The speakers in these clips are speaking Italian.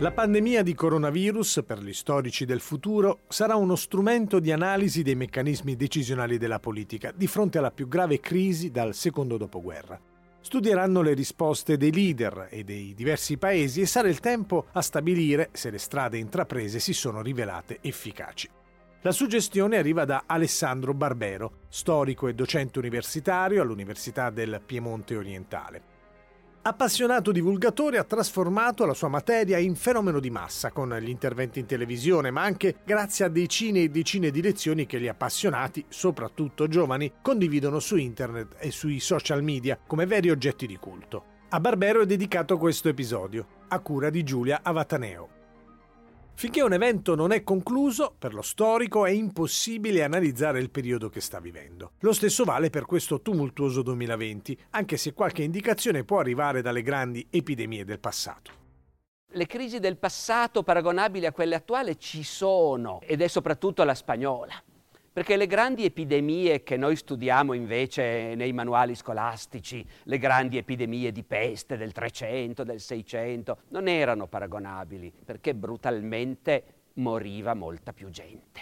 La pandemia di coronavirus, per gli storici del futuro, sarà uno strumento di analisi dei meccanismi decisionali della politica di fronte alla più grave crisi dal secondo dopoguerra. Studieranno le risposte dei leader e dei diversi paesi e sarà il tempo a stabilire se le strade intraprese si sono rivelate efficaci. La suggestione arriva da Alessandro Barbero, storico e docente universitario all'Università del Piemonte Orientale. Appassionato divulgatore ha trasformato la sua materia in fenomeno di massa con gli interventi in televisione, ma anche grazie a decine e decine di lezioni che gli appassionati, soprattutto giovani, condividono su internet e sui social media come veri oggetti di culto. A Barbero è dedicato questo episodio, a cura di Giulia Avataneo. Finché un evento non è concluso, per lo storico è impossibile analizzare il periodo che sta vivendo. Lo stesso vale per questo tumultuoso 2020, anche se qualche indicazione può arrivare dalle grandi epidemie del passato. Le crisi del passato paragonabili a quelle attuali ci sono, ed è soprattutto la spagnola. Perché le grandi epidemie che noi studiamo invece nei manuali scolastici, le grandi epidemie di peste del 300, del 600, non erano paragonabili, perché brutalmente moriva molta più gente.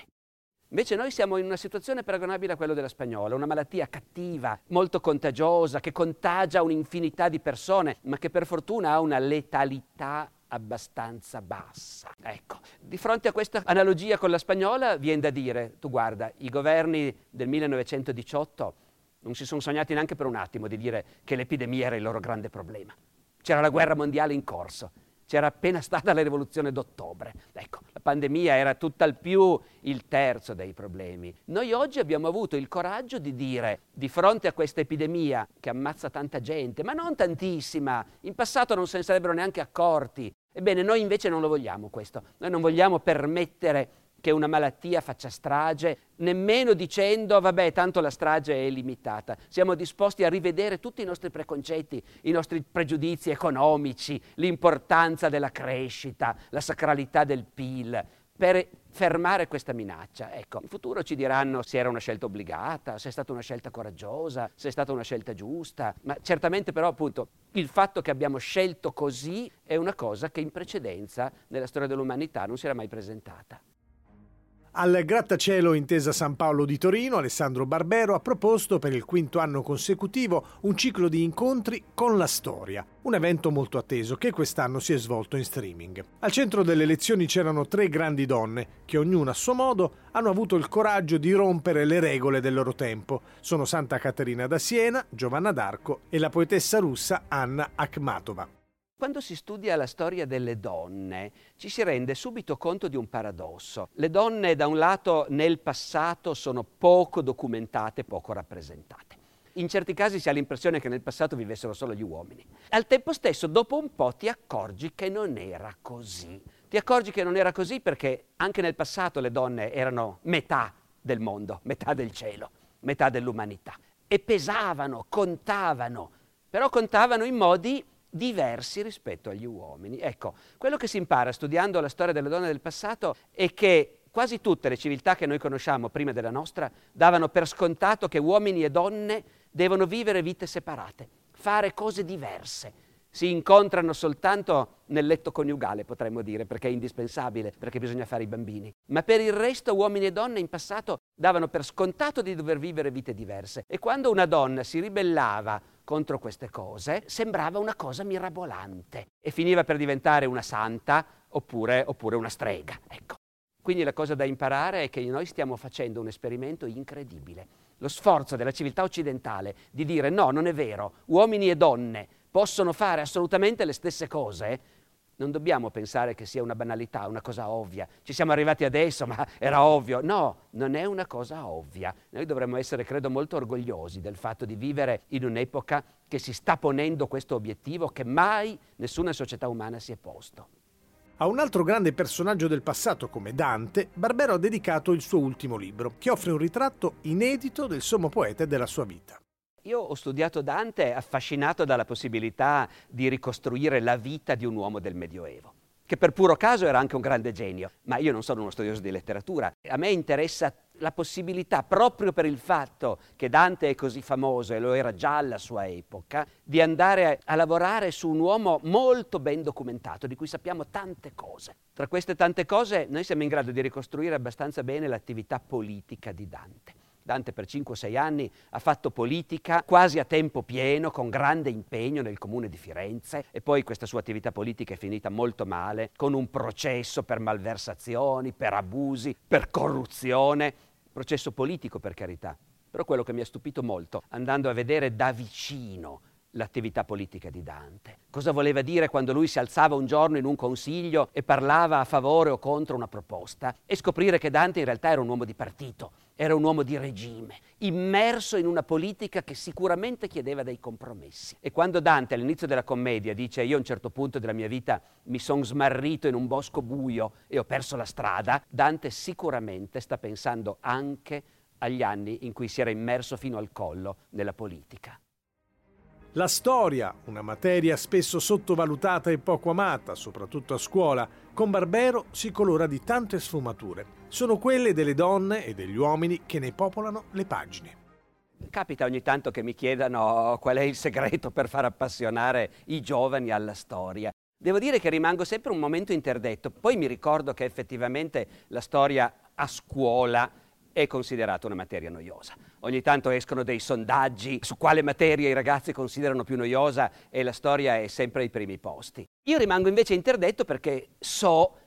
Invece noi siamo in una situazione paragonabile a quella della spagnola, una malattia cattiva, molto contagiosa, che contagia un'infinità di persone, ma che per fortuna ha una letalità abbastanza bassa. Ecco, di fronte a questa analogia con la spagnola viene da dire, tu guarda, i governi del 1918 non si sono sognati neanche per un attimo di dire che l'epidemia era il loro grande problema. C'era la guerra mondiale in corso c'era appena stata la rivoluzione d'ottobre. Ecco, la pandemia era tutt'al più il terzo dei problemi. Noi oggi abbiamo avuto il coraggio di dire, di fronte a questa epidemia che ammazza tanta gente, ma non tantissima, in passato non se ne sarebbero neanche accorti. Ebbene, noi invece non lo vogliamo questo. Noi non vogliamo permettere che una malattia faccia strage, nemmeno dicendo vabbè tanto la strage è limitata. Siamo disposti a rivedere tutti i nostri preconcetti, i nostri pregiudizi economici, l'importanza della crescita, la sacralità del PIL, per fermare questa minaccia. Ecco, in futuro ci diranno se era una scelta obbligata, se è stata una scelta coraggiosa, se è stata una scelta giusta, ma certamente però appunto il fatto che abbiamo scelto così è una cosa che in precedenza nella storia dell'umanità non si era mai presentata. Al grattacielo Intesa San Paolo di Torino, Alessandro Barbero ha proposto per il quinto anno consecutivo un ciclo di incontri con la storia, un evento molto atteso che quest'anno si è svolto in streaming. Al centro delle lezioni c'erano tre grandi donne che ognuna a suo modo hanno avuto il coraggio di rompere le regole del loro tempo. Sono Santa Caterina da Siena, Giovanna d'Arco e la poetessa russa Anna Akhmatova. Quando si studia la storia delle donne ci si rende subito conto di un paradosso. Le donne da un lato nel passato sono poco documentate, poco rappresentate. In certi casi si ha l'impressione che nel passato vivessero solo gli uomini. Al tempo stesso, dopo un po' ti accorgi che non era così. Ti accorgi che non era così perché anche nel passato le donne erano metà del mondo, metà del cielo, metà dell'umanità. E pesavano, contavano, però contavano in modi diversi rispetto agli uomini. Ecco, quello che si impara studiando la storia delle donne del passato è che quasi tutte le civiltà che noi conosciamo prima della nostra davano per scontato che uomini e donne devono vivere vite separate, fare cose diverse. Si incontrano soltanto nel letto coniugale, potremmo dire, perché è indispensabile, perché bisogna fare i bambini. Ma per il resto uomini e donne in passato davano per scontato di dover vivere vite diverse. E quando una donna si ribellava contro queste cose sembrava una cosa mirabolante e finiva per diventare una santa oppure, oppure una strega. Ecco. Quindi la cosa da imparare è che noi stiamo facendo un esperimento incredibile. Lo sforzo della civiltà occidentale di dire no, non è vero, uomini e donne possono fare assolutamente le stesse cose, non dobbiamo pensare che sia una banalità, una cosa ovvia. Ci siamo arrivati adesso, ma era ovvio. No, non è una cosa ovvia. Noi dovremmo essere, credo, molto orgogliosi del fatto di vivere in un'epoca che si sta ponendo questo obiettivo che mai nessuna società umana si è posto. A un altro grande personaggio del passato come Dante, Barbero ha dedicato il suo ultimo libro, che offre un ritratto inedito del sommo poeta e della sua vita. Io ho studiato Dante affascinato dalla possibilità di ricostruire la vita di un uomo del Medioevo, che per puro caso era anche un grande genio, ma io non sono uno studioso di letteratura. A me interessa la possibilità, proprio per il fatto che Dante è così famoso e lo era già alla sua epoca, di andare a lavorare su un uomo molto ben documentato, di cui sappiamo tante cose. Tra queste tante cose noi siamo in grado di ricostruire abbastanza bene l'attività politica di Dante. Dante per 5-6 anni ha fatto politica quasi a tempo pieno, con grande impegno nel comune di Firenze e poi questa sua attività politica è finita molto male, con un processo per malversazioni, per abusi, per corruzione, processo politico per carità. Però quello che mi ha stupito molto, andando a vedere da vicino l'attività politica di Dante. Cosa voleva dire quando lui si alzava un giorno in un consiglio e parlava a favore o contro una proposta e scoprire che Dante in realtà era un uomo di partito, era un uomo di regime, immerso in una politica che sicuramente chiedeva dei compromessi. E quando Dante all'inizio della commedia dice io a un certo punto della mia vita mi sono smarrito in un bosco buio e ho perso la strada, Dante sicuramente sta pensando anche agli anni in cui si era immerso fino al collo nella politica. La storia, una materia spesso sottovalutata e poco amata, soprattutto a scuola, con Barbero si colora di tante sfumature. Sono quelle delle donne e degli uomini che ne popolano le pagine. Capita ogni tanto che mi chiedano qual è il segreto per far appassionare i giovani alla storia. Devo dire che rimango sempre un momento interdetto, poi mi ricordo che effettivamente la storia a scuola è considerata una materia noiosa. Ogni tanto escono dei sondaggi su quale materia i ragazzi considerano più noiosa e la storia è sempre ai primi posti. Io rimango invece interdetto perché so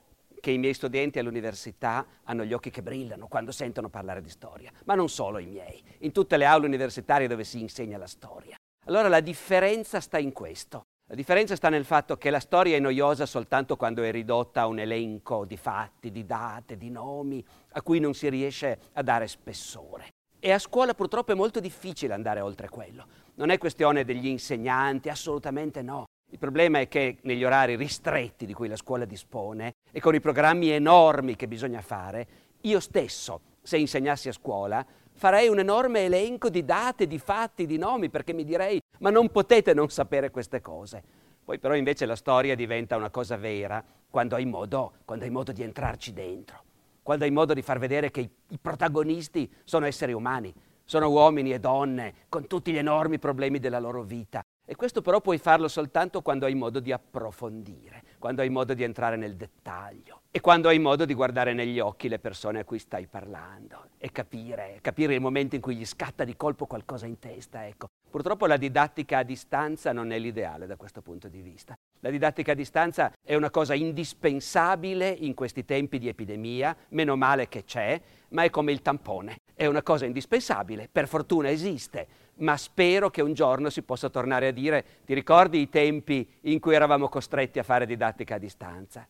che i miei studenti all'università hanno gli occhi che brillano quando sentono parlare di storia, ma non solo i miei, in tutte le aule universitarie dove si insegna la storia. Allora la differenza sta in questo. La differenza sta nel fatto che la storia è noiosa soltanto quando è ridotta a un elenco di fatti, di date, di nomi, a cui non si riesce a dare spessore. E a scuola purtroppo è molto difficile andare oltre quello. Non è questione degli insegnanti, assolutamente no. Il problema è che negli orari ristretti di cui la scuola dispone e con i programmi enormi che bisogna fare, io stesso, se insegnassi a scuola, farei un enorme elenco di date, di fatti, di nomi, perché mi direi, ma non potete non sapere queste cose. Poi però invece la storia diventa una cosa vera quando hai modo, quando hai modo di entrarci dentro, quando hai modo di far vedere che i, i protagonisti sono esseri umani, sono uomini e donne con tutti gli enormi problemi della loro vita. E questo però puoi farlo soltanto quando hai modo di approfondire, quando hai modo di entrare nel dettaglio e quando hai modo di guardare negli occhi le persone a cui stai parlando e capire, capire il momento in cui gli scatta di colpo qualcosa in testa. Ecco. Purtroppo la didattica a distanza non è l'ideale da questo punto di vista. La didattica a distanza è una cosa indispensabile in questi tempi di epidemia, meno male che c'è, ma è come il tampone. È una cosa indispensabile, per fortuna esiste, ma spero che un giorno si possa tornare a dire ti ricordi i tempi in cui eravamo costretti a fare didattica a distanza?